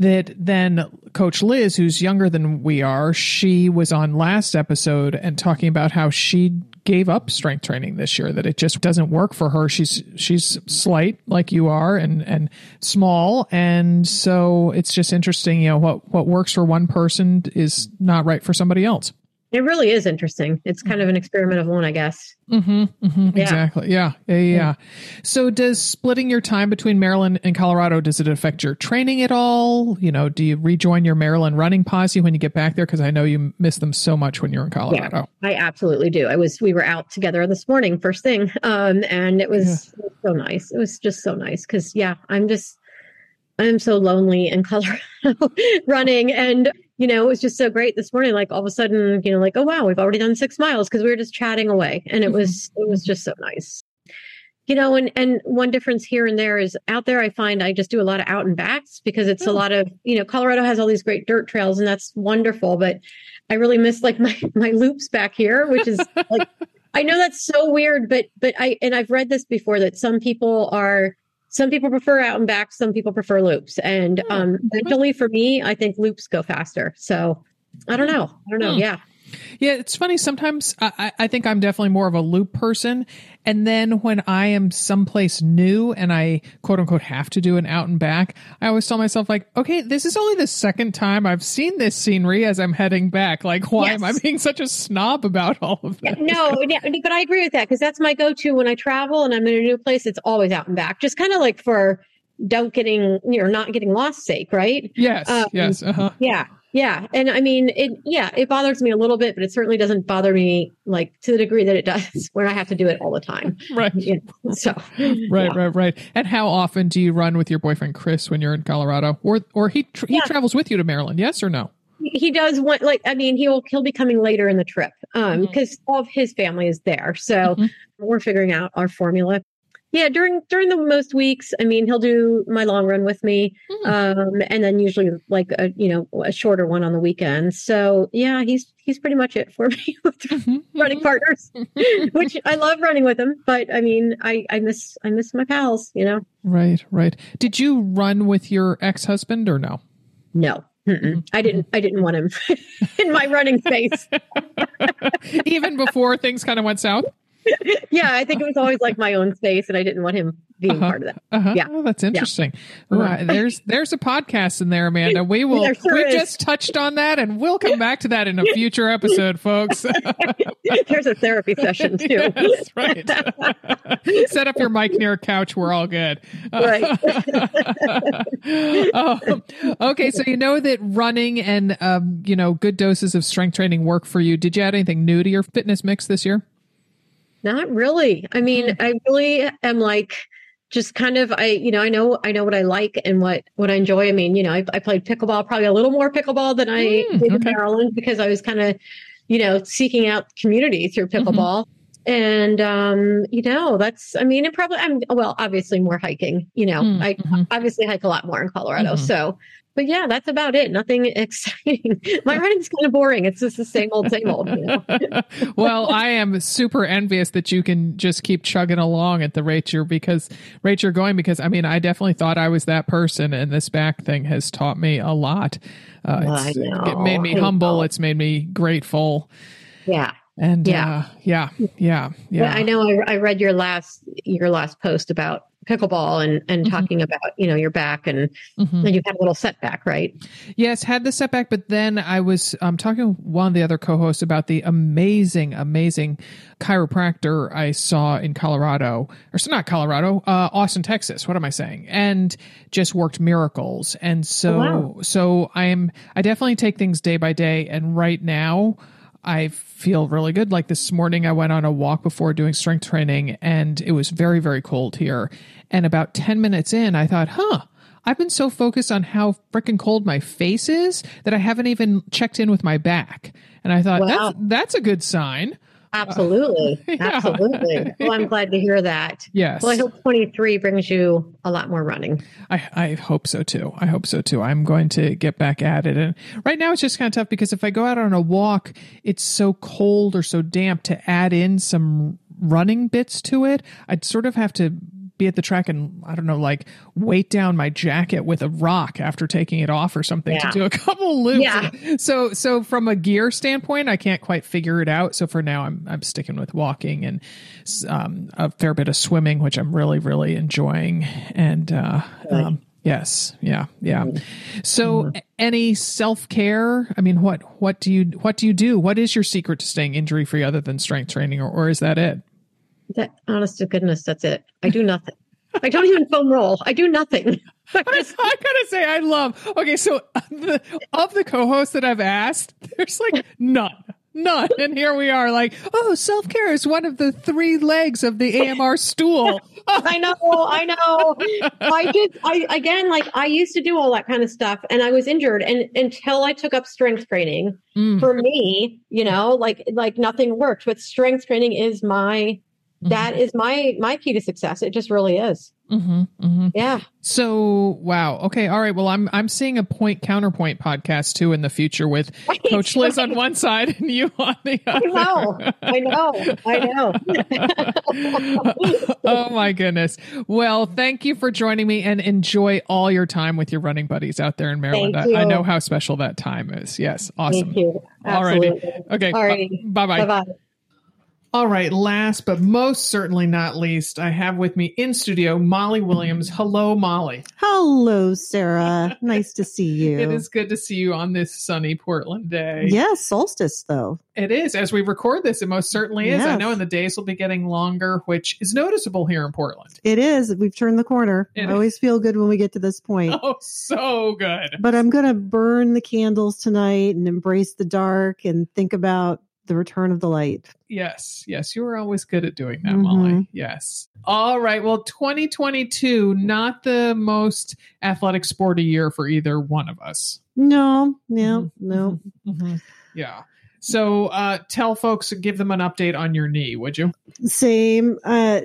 A: that then Coach Liz, who's younger than we are, she was on last episode and talking about how she gave up strength training this year that it just doesn't work for her. She's she's slight like you are and and small. And so it's just interesting you know what what works for one person is not right for somebody else
D: It really is interesting. It's kind of an experiment of one, I guess.
A: Mm-hmm, mm-hmm,
D: Yeah.
A: Exactly. Yeah, yeah. Yeah. So, does splitting your time between Maryland and Colorado does it affect your training at all? You know, do you rejoin your Maryland running posse when you get back there? Because I know you miss them so much when you're in Colorado.
D: I absolutely do. I was we were out together this morning, first thing, um, and it was, it was so nice. It was just so nice because yeah, I'm just I'm so lonely in Colorado running, and you know it was just so great this morning. Like all of a sudden, you know, like oh wow, we've already done six miles because we were just chatting away, and it mm-hmm. was it was just so nice. You know, and and one difference here and there is out there. I find I just do a lot of out and backs because it's a
A: Oh.
D: lot of you know Colorado has all these great dirt trails, and that's wonderful, but I really miss like my my loops back here, which is like I know that's so weird, but but I and I've read this before that some people are some people prefer out and back, some people prefer loops, and
A: Hmm.
D: um, mentally for me, I think loops go faster. So I don't know, I don't know,
A: Hmm.
D: yeah.
A: Yeah, it's funny. Sometimes I, I- think I'm definitely more of a loop person. And then when I am someplace new and I quote unquote have to do an out and back, I always tell myself, like, okay, this is only the second time I've seen this scenery as I'm heading back. Like, why am I being such a snob about all of this?
D: No, yeah, but I agree with that because that's my go-to when I travel and I'm in a new place. It's always out and back, just kind of like for don't getting you know not getting lost sake, right?
A: Yes,
D: Um,
A: yes, uh huh.
D: Yeah. Yeah. And I mean, it, yeah, it bothers me a little bit, but it certainly doesn't bother me like to the degree that it does when I have to do it all the time.
A: Right,
D: You know, so,
A: right,
D: yeah.
A: right, right. And how often do you run with your boyfriend Chris when you're in Colorado, or or he tr- he travels with you to Maryland? Yes or no?
D: He does want, like, I mean, he'll, he'll be coming later in the trip um,
A: Mhm.
D: because all of his family is there. So
A: Mhm.
D: we're figuring out our formula. Yeah. During, during the most weeks, I mean, he'll do my long run with me.
A: Hmm.
D: Um, and then usually like a, you know, a shorter one on the weekend. So yeah, he's, he's pretty much it for me with
A: Mhm,
D: running
A: mhm.
D: partners, which I love running with them. But I mean, I, I miss I miss my pals. You know,
A: Right, right. Did you run with your ex husband or no?
D: no, Mm-mm. I didn't I didn't want him in my running space.
A: Even before things kind of went south?
D: Yeah, I think it was always like my own space, and I didn't want him being
A: Uh-huh.
D: part of that.
A: Uh-huh.
D: Yeah.
A: Oh, that's interesting. Ooh,
D: Uh-huh.
A: There's there's a podcast in there, Amanda. We will.
D: Sure
A: we
D: is.
A: just touched on that, and we'll come back to that in a future episode, folks.
D: There's a therapy session too.
A: That's right. Set up your mic near a couch. We're all good.
D: Right.
A: oh, okay, so you know that running and um, you know good doses of strength training work for you. Did you add anything new to your fitness mix this year?
D: Not really. I mean,
A: Mm.
D: I really am like just kind of I you know I know I know what I like and what what I enjoy. I mean, you know, I, I played pickleball probably a little more pickleball than I
A: Mm,
D: did in. Maryland because I was kind of you know seeking out community through
A: Mm-hmm.
D: pickleball. And um, you know, that's I mean, it probably I'm well, obviously more hiking. You know,
A: Mm,
D: I
A: mhm.
D: obviously hike a lot more in Colorado.
A: Mhm.
D: So, but yeah, that's about it. Nothing exciting. My writing's kind of boring. It's just the same old, same old. You know?
A: well, I am super envious that you can just keep chugging along at the rate you're because rate you're going because I mean I definitely thought I was that person and this back thing has taught me a lot. Uh,
D: I
A: it's,
D: know,
A: it made me
D: I
A: humble.
D: know.
A: It's made me grateful.
D: Yeah.
A: And
D: Yeah.
A: uh, yeah, yeah, yeah.
D: Well, I know I, I read your last your last post about pickleball and and
A: Mhm.
D: talking about you know your back and,
A: Mhm.
D: and you had a little setback, right?
A: Yes, had the setback, but then I was um, talking to one of the other co-hosts about the amazing, amazing chiropractor I saw in Colorado, or so not Colorado, uh, Austin, Texas. What am I saying? And just worked miracles. And so,
D: wow.
A: so I'm, I definitely take things day by day. And right now, I feel really good. Like this morning, I went on a walk before doing strength training, and it was very, very cold here. And about 10 minutes in, I thought, huh, I've been so focused on how freaking cold my face is that I haven't even checked in with my back. And I thought,
D: Wow.
A: that's, that's a good sign.
D: Absolutely,
A: Yeah.
D: absolutely. Well, I'm glad to hear that.
A: Yes.
D: Well, I hope 23 brings you a lot more running.
A: I, I hope so too. I hope so too. I'm going to get back at it. And right now it's just kind of tough because if I go out on a walk, it's so cold or so damp to add in some running bits to it. I'd sort of have to be at the track and I don't know, like weight down my jacket with a rock after taking it off or something
D: Yeah.
A: to do a couple loops.
D: Yeah.
A: So so from a gear standpoint, I can't quite figure it out. So for now, I'm I'm sticking with walking and um, a fair bit of swimming, which I'm really really enjoying. And uh, um, yes, yeah, yeah. So a- any self care? I mean, what what do you what do you do? What is your secret to staying injury free other than strength training, or, or is that it?
D: That, honest to goodness, that's it. I do nothing. I don't even foam roll. I do nothing. I
A: I, gotta say, I love. Okay, so of the, of the co-hosts that I've asked, there's like none, none, and here we are, like, oh, self care is one of the three legs of the AMR stool.
D: I know, I know. I just, I again, like I used to do all that kind of stuff, and I was injured, and until I took up strength training,
A: Mm,
D: for me, you know, like like nothing worked. But strength training is my that is my my key to success. It just really is.
A: mhm, mhm.
D: Yeah.
A: So wow, okay, all right. Well, I'm I'm seeing a point counterpoint podcast too in the future with
D: Right,
A: Coach Liz on one side and you on the other.
D: I know. I know. I know.
A: oh my goodness. Well, thank you for joining me and enjoy all your time with your running buddies out there in Maryland. I, I know how special that time is. Yes. Awesome.
D: Thank you.
A: All righty.
D: Absolutely.
A: Okay.
D: All righty.
A: Bye bye.
D: Bye bye.
A: All right. Last but most certainly not least, I have with me in studio Molly Williams. Hello, Molly.
E: Hello, Sarah. nice to see you.
A: It is good to see you on this sunny Portland day.
E: Yes, solstice though.
A: It is. As we record this, it most certainly is. I know, and the days will be getting longer, which is noticeable here in Portland.
E: It is. We've turned the corner.
A: It
E: I
A: is.
E: always feel good when we get to this point.
A: Oh, so good.
E: But I'm going to burn the candles tonight and embrace the dark and think about the return of the light.
A: Yes, yes, you were always good at doing that,
E: Mhm.
A: Molly. Yes. All right. Well, 2022, not the most athletic sporty year for either one of us.
E: No, no,
A: Mhm,
E: no.
A: mhm. Yeah. So, uh, tell folks, give them an update on your knee, would you?
E: Same. Uh,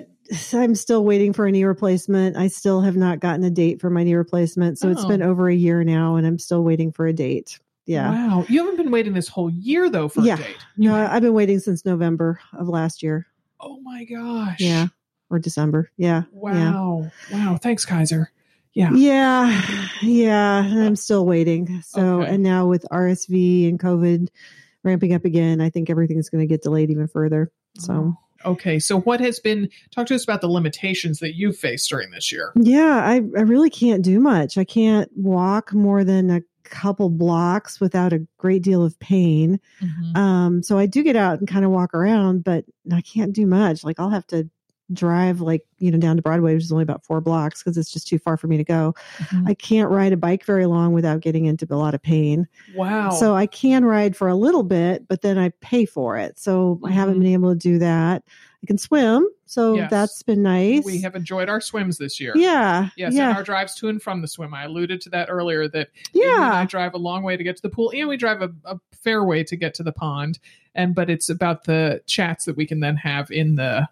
E: I'm still waiting for a knee replacement. I still have not gotten a date for my knee replacement. So it's been over a year now and I'm still waiting for a date. Yeah.
A: Wow. You haven't been waiting this whole year though for
E: Yeah.
A: a date.
E: No, I've been waiting since November of last year.
A: Oh my gosh.
E: Yeah. Or December. Yeah. Yeah.
A: Wow. Wow. Thanks, Kaiser. Yeah.
E: Yeah, yeah, I'm still waiting. So,
A: Okay.
E: and now with RSV and COVID ramping up again, I think everything's going to get delayed even further. So, oh.
A: Okay. So, what has been, talk to us about the limitations that you've faced during this year.
E: yeah, I, I really can't do much. I can't walk more than a couple blocks without a great deal of pain. Um, so I do get out and kind of walk around, but I can't do much. Like I'll have to drive like, you know, down to Broadway, which is only about four blocks because it's just too far for me to go.
A: Mhm.
E: I can't ride a bike very long without getting into a lot of pain.
A: Wow.
E: So I can ride for a little bit, but then I pay for it. So I haven't
A: Mhm.
E: been able to do that. I can swim, so
A: Yes.
E: that's been nice.
A: we have enjoyed our swims this year.
E: yeah,
A: Yes,
E: yeah,
A: and our drives to and from the swim. I alluded to that earlier that yeah I drive a long way to get to the pool, and we drive a, a fair way to get to the pond. And but it's about the chats that we can then have in the,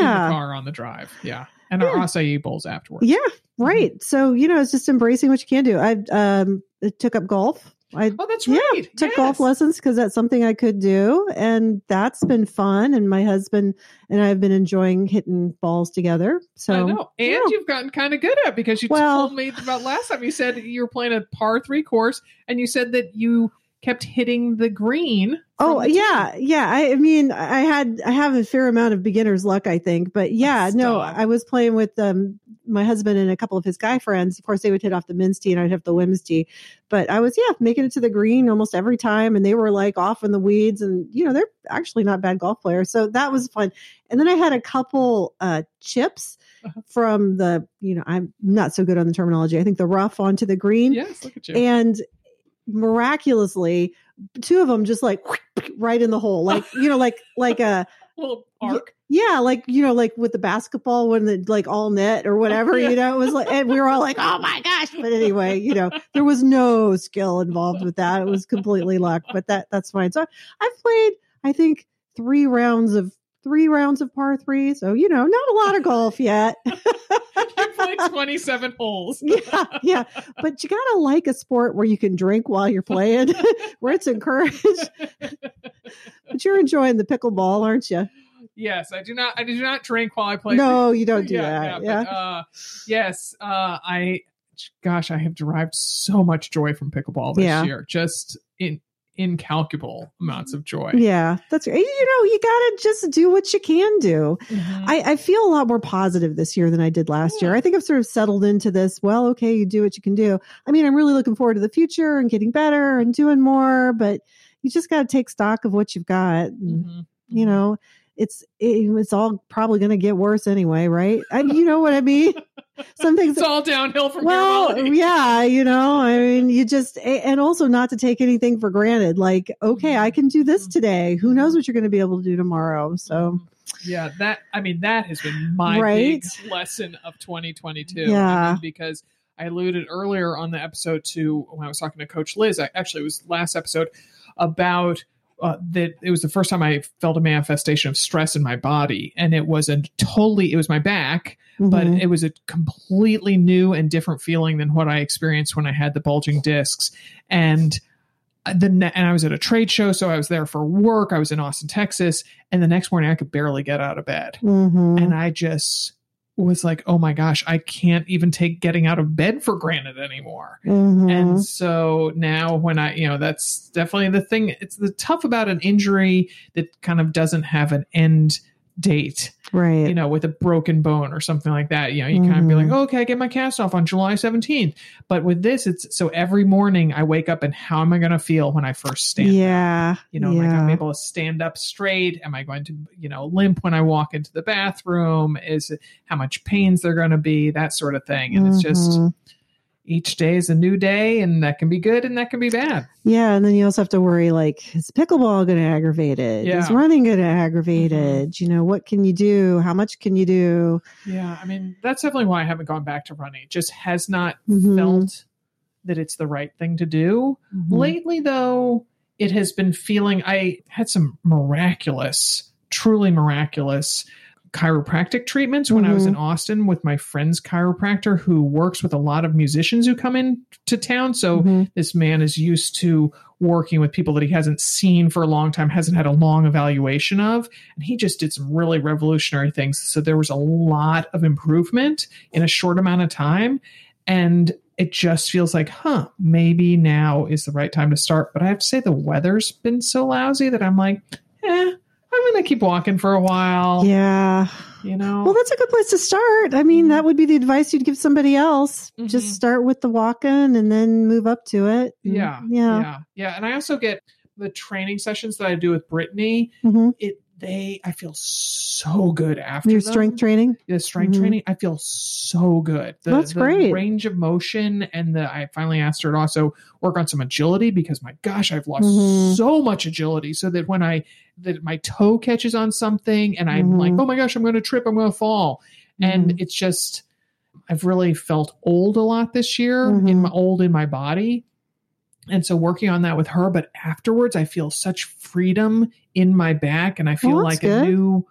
A: in the
E: yeah,
A: car on the drive. Yeah, and our
E: Yeah.
A: acai bowls afterwards.
E: yeah. Right. So you know, it's just embracing what you can do. I um took up golf. I
A: Oh, that's
E: Yeah,
A: right.
E: took
A: Yes.
E: golf lessons because that's something I could do, and that's been fun. And my husband and I have been enjoying hitting balls together. So
A: I know. And
E: yeah.
A: you've gotten kind of good at it because you
E: Well-
A: told me about last time you said you were playing a par three course and you said that you kept hitting the green.
E: Oh
A: the
E: yeah, yeah. I, I mean, I had I have a fair amount of beginner's luck, I think. But yeah, no, I was playing with um my husband and a couple of his guy friends. Of course, they would hit off the men's tee, and I'd have the women's tee. But I was yeah making it to the green almost every time, and they were like off in the weeds, and you know they're actually not bad golf players, so that was fun. And then I had a couple uh chips
A: Uh-huh.
E: from the you know I'm not so good on the terminology. I think the rough onto the green,
A: Yes, look at you.
E: and miraculously two of them just like right in the hole like you know like like a
A: little arc.
E: yeah like you know like with the basketball when the like all net or whatever you know it was like and we were all like oh my gosh but anyway you know there was no skill involved with that it was completely luck but that that's fine so i've played i think three rounds of three rounds of par three so you know not a lot of golf yet
A: you played 27 holes.
E: yeah, yeah. But you gotta like a sport where you can drink while you're playing, where it's encouraged. but you're enjoying the pickleball, aren't you?
A: Yes, I do not. I do not drink while I play.
E: No, you don't do that. Yeah.
A: but, uh, yes. Uh, I, gosh, I have derived so much joy from pickleball this
E: Yeah.
A: year. Just in incalculable amounts of joy.
E: yeah, that's right. You know, you gotta just do what you can do.
A: Mhm.
E: I, I feel a lot more positive this year than I did last year. I think I've sort of settled into this. Well, okay, you do what you can do. I mean, I'm really looking forward to the future and getting better and doing more, but you just got to take stock of what you've got. And,
A: Mhm.
E: You know, it's it, it's all probably going to get worse anyway, right? I, you know what I mean? Some things
A: It's all downhill from
E: well, yeah, you know, I mean, you just, and also not to take anything for granted. Like, okay, I mm-hmm. can do this mm-hmm. today. Who knows mm-hmm. what you're going to be able to do tomorrow? So,
A: yeah, that I mean that has been my
E: Right?
A: big lesson of 2022. I
E: Yeah.
A: mean, because I alluded earlier on the episode to when I was talking to Coach Liz. I, actually, it was last episode about uh, that it was the first time I felt a manifestation of stress in my body, and it was a totally it was my back, but
E: mhm.
A: it was a completely new and different feeling than what I experienced when I had the bulging discs. And the ne- and I was at a trade show, so I was there for work. I was in Austin, Texas, and the next morning I could barely get out of bed,
E: Mhm.
A: and I just was like, "Oh my gosh, I can't even take getting out of bed for granted anymore."
E: Mhm.
A: And so now when I, you know, that's definitely the thing. It's the tough about an injury that kind of doesn't have an end date
E: right.
A: you know, with a broken bone or something like that. You know, you kind of be like, oh, okay, I get my cast off on July 17th. But with this, it's so every morning I wake up and how am I going to feel when I first stand? up?
E: yeah.
A: You know, am I going to be able to stand up straight? Am I going to, you know, limp when I walk into the bathroom? Is it how much pains they're going to be? That sort of thing. And it's just
E: Mhm.
A: Each day is a new day, and that can be good and that can be bad.
E: Yeah, and then you also have to worry like is pickleball going to aggravate it? Is
A: Yeah. Mm-hmm.
E: running going to aggravate it? You know, what can you do? How much can you do?
A: Yeah, I mean, that's definitely why I haven't gone back to running. It just has not
E: Mhm.
A: felt that it's the right thing to do.
E: Mhm.
A: Lately, though, it has been feeling I had some miraculous, truly miraculous chiropractic treatments when I was in Austin with my friend's chiropractor who works with a lot of musicians who come in to town. So
E: Mhm.
A: this man is used to working with people that he hasn't seen for a long time, hasn't had a long evaluation of, and he just did some really revolutionary things. So there was a lot of improvement in a short amount of time. And it just feels like, huh, maybe now is the right time to start. But I have to say, the weather's been so lousy that I'm like, eh, I'm going to keep walking for a while.
E: Yeah.
A: You know?
E: Well, that's a good place to start. I mean, that would be the advice you'd give somebody else. Just
A: Mhm.
E: start with the walking and then move up to it.
A: Yeah.
E: Yeah.
A: Yeah. Yeah. And I also get the training sessions that I do with Britany.
E: Mhm.
A: It, they, I feel so good after
E: Your
A: them.
E: strength training.
A: the strength
E: Mhm.
A: training, I feel so good. The,
E: That's
A: the
E: great.
A: Range of motion, and the I finally asked her to also work on some agility because my gosh, I've lost
E: Mhm.
A: so much agility. So that when I that my toe catches on something, and I'm like,
E: Mhm.
A: oh my gosh, I'm going to trip, I'm going to fall, and
E: Mhm.
A: it's just I've really felt old a lot this year in
E: Mhm.
A: my old in my body. And so working on that with her, but afterwards I feel such freedom in my back and I feel
E: Well, that's
A: like a new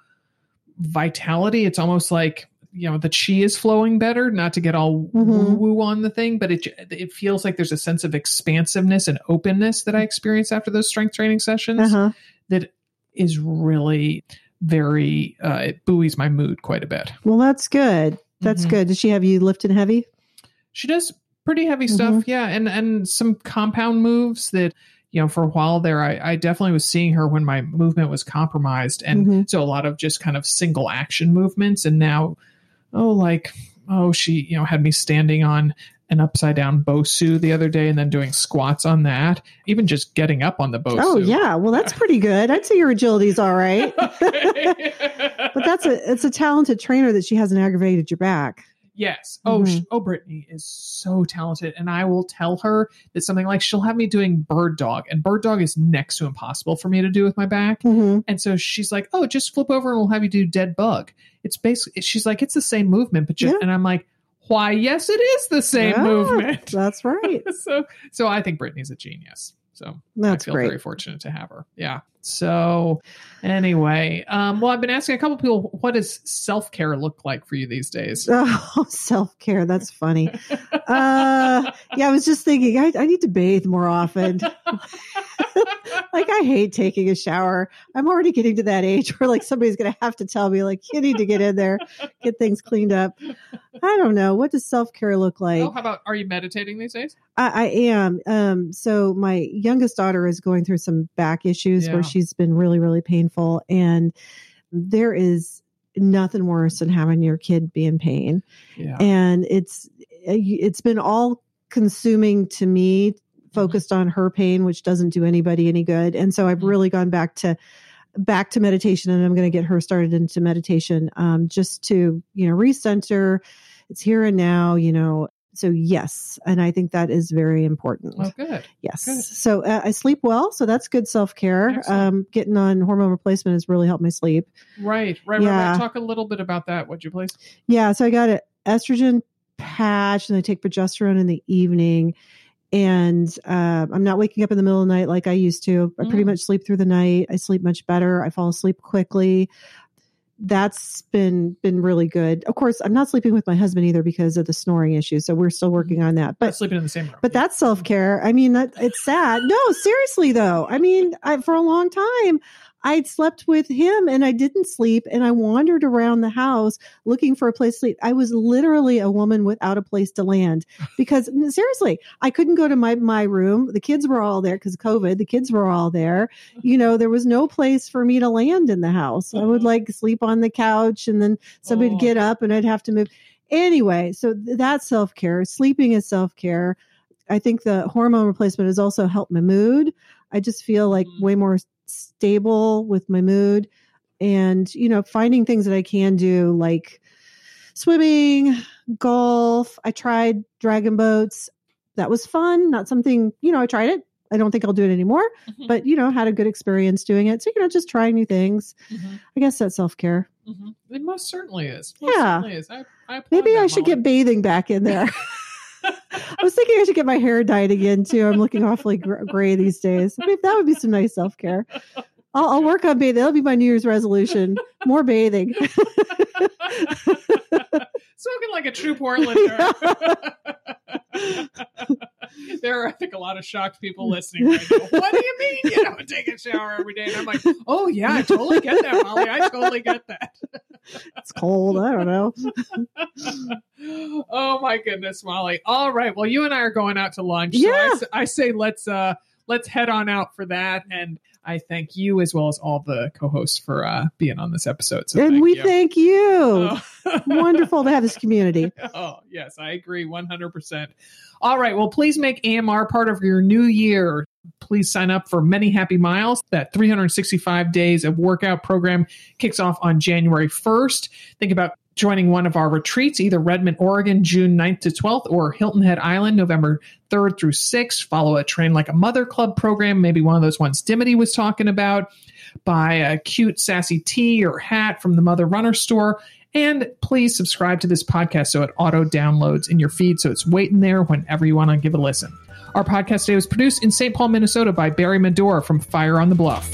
A: vitality. It's almost like you know the chi is flowing better. Not to get all
E: Mhm.
A: woo woo on the thing, but it it feels like there's a sense of expansiveness and openness that I experience after those strength training sessions
E: Uh-huh.
A: that is really very uh, it buoys my mood quite a bit.
E: Well, that's good. That's
A: Mhm.
E: good. Does she have you lifting heavy?
A: She does pretty heavy stuff,
E: Mhm.
A: yeah, and and some compound moves that you know, for a while there, I, I definitely was seeing her when my movement was compromised. And
E: Mhm.
A: so a lot of just kind of single action movements. And now, oh, like, oh, she, you know, had me standing on an upside down Bosu the other day and then doing squats on that. Even just getting up on the Bosu.
E: Oh yeah, well that's pretty good. I'd say your agility's all right. but that's a it's a talented trainer that she hasn't aggravated your back.
A: Yes. Oh,
E: Mhm.
A: sh oh, Britany is so talented, and I will tell her that something like she'll have me doing bird dog, and bird dog is next to impossible for me to do with my back.
E: hmm
A: And so she's like, "Oh, just flip over, and we'll have you do dead bug." It's basically she's like, "It's the same movement, but
E: Yeah.
A: and I'm like, "Why? Yes, it is the same
E: Yeah,
A: movement."
E: That's right.
A: so, so I think Britany's a genius. So
E: That's
A: I feel
E: great.
A: very fortunate to have her. Yeah. So anyway, um, well, I've been asking a couple people, what does self care look like for you these days?
E: Oh, self care. That's funny. Uh, yeah, I was just thinking, I, I need to bathe more often. like, I hate taking a shower. I'm already getting to that age where, like, somebody's going to have to tell me, like, you need to get in there, get things cleaned up. I don't know. What does self care look like?
A: oh, how about are you meditating these days?
E: I, I am. Um, so my youngest daughter is going through some back issues
A: Yeah.
E: where she's been really, really painful. And there is nothing worse than having your kid be in pain.
A: Yeah.
E: And it's, it's been all consuming to me, focused on her pain, which doesn't do anybody any good. And so I've
A: Mhm.
E: really gone back to, back to meditation and I'm going to get her started into meditation, um, just to, you know, recenter. It's here and now, you know, so yes, and I think that is very important.
A: Oh, good.
E: Yes.
A: good.
E: So uh, I sleep well, so that's good self care. Um, getting on hormone replacement has really helped my sleep.
A: Right. Right.
E: Yeah.
A: right. Talk a little bit about that, would you please?
E: Yeah. So I got an estrogen patch, and I take progesterone in the evening. And uh, I'm not waking up in the middle of the night like I used to. I pretty
A: Mm.
E: much sleep through the night. I sleep much better. I fall asleep quickly. That's been been really good. Of course, I'm not sleeping with my husband either because of the snoring issue. So we're still working on that.
A: But
E: But
A: sleeping in the same room.
E: But that's self care. I mean, that it's sad. No, seriously though. I mean, I, for a long time, I'd slept with him and I didn't sleep, and I wandered around the house looking for a place to sleep. I was literally a woman without a place to land because seriously, I couldn't go to my my room. The kids were all there because COVID. The kids were all there. You know, there was no place for me to land in the house. I would like sleep on the couch, and then somebody would
A: Oh.
E: get up, and I'd have to move. Anyway, so th- that's self care. Sleeping is self care. I think the hormone replacement has also helped my mood. I just feel like
A: Mm.
E: way more stable with my mood and, you know, finding things that I can do like swimming, golf. I tried dragon boats. That was fun. Not something, you know, I tried it. I don't think I'll do it anymore,
A: Mhm.
E: but, you know, had a good experience doing it. So, you know, just trying new things.
A: Mhm.
E: I guess that's self care.
A: Mhm. It most certainly is. Most
E: Yeah.
A: certainly is. I, I
E: Maybe I should
A: Molly.
E: get bathing back in there. I was thinking I should get my hair dyed again too. I'm looking awfully gray these days. I mean, that would be some nice self care. I'll, I'll work on bathing. That'll be my New Year's resolution. More bathing.
A: Spoken like a true Portlander. there are, I think, a lot of shocked people listening right now. What do you mean you don't take a shower every day? And I'm like, oh, yeah, I totally get that, Molly. I totally get that.
E: It's cold. I don't know.
A: oh, my goodness, Molly. All right. Well, you and I are going out to lunch. So I,
E: Yeah.
A: I say let's uh let's head on out for that. And I thank you as well as all the co-hosts for uh, being on this episode. So
E: and
A: thank
E: we
A: you.
E: thank you.
A: Oh.
E: Wonderful to have this community.
A: Oh, yes, I agree 100%. All right. Well, please make AMR part of your new year. Please sign up for Many Happy Miles. That 365 days of workout program kicks off on January 1st. Think about joining one of our retreats, either Redmond, Oregon, June 9th to 12th, or Hilton Head Island, November 3rd through 6th. Follow a Train Like a Mother Club program, maybe one of those ones Dimity was talking about. Buy a cute, sassy tee or hat from the Mother Runner store. And please subscribe to this podcast so it auto downloads in your feed so it's waiting there whenever you want to give a listen. Our podcast today was produced in St. Paul, Minnesota by Barry Medora from Fire on the Bluff.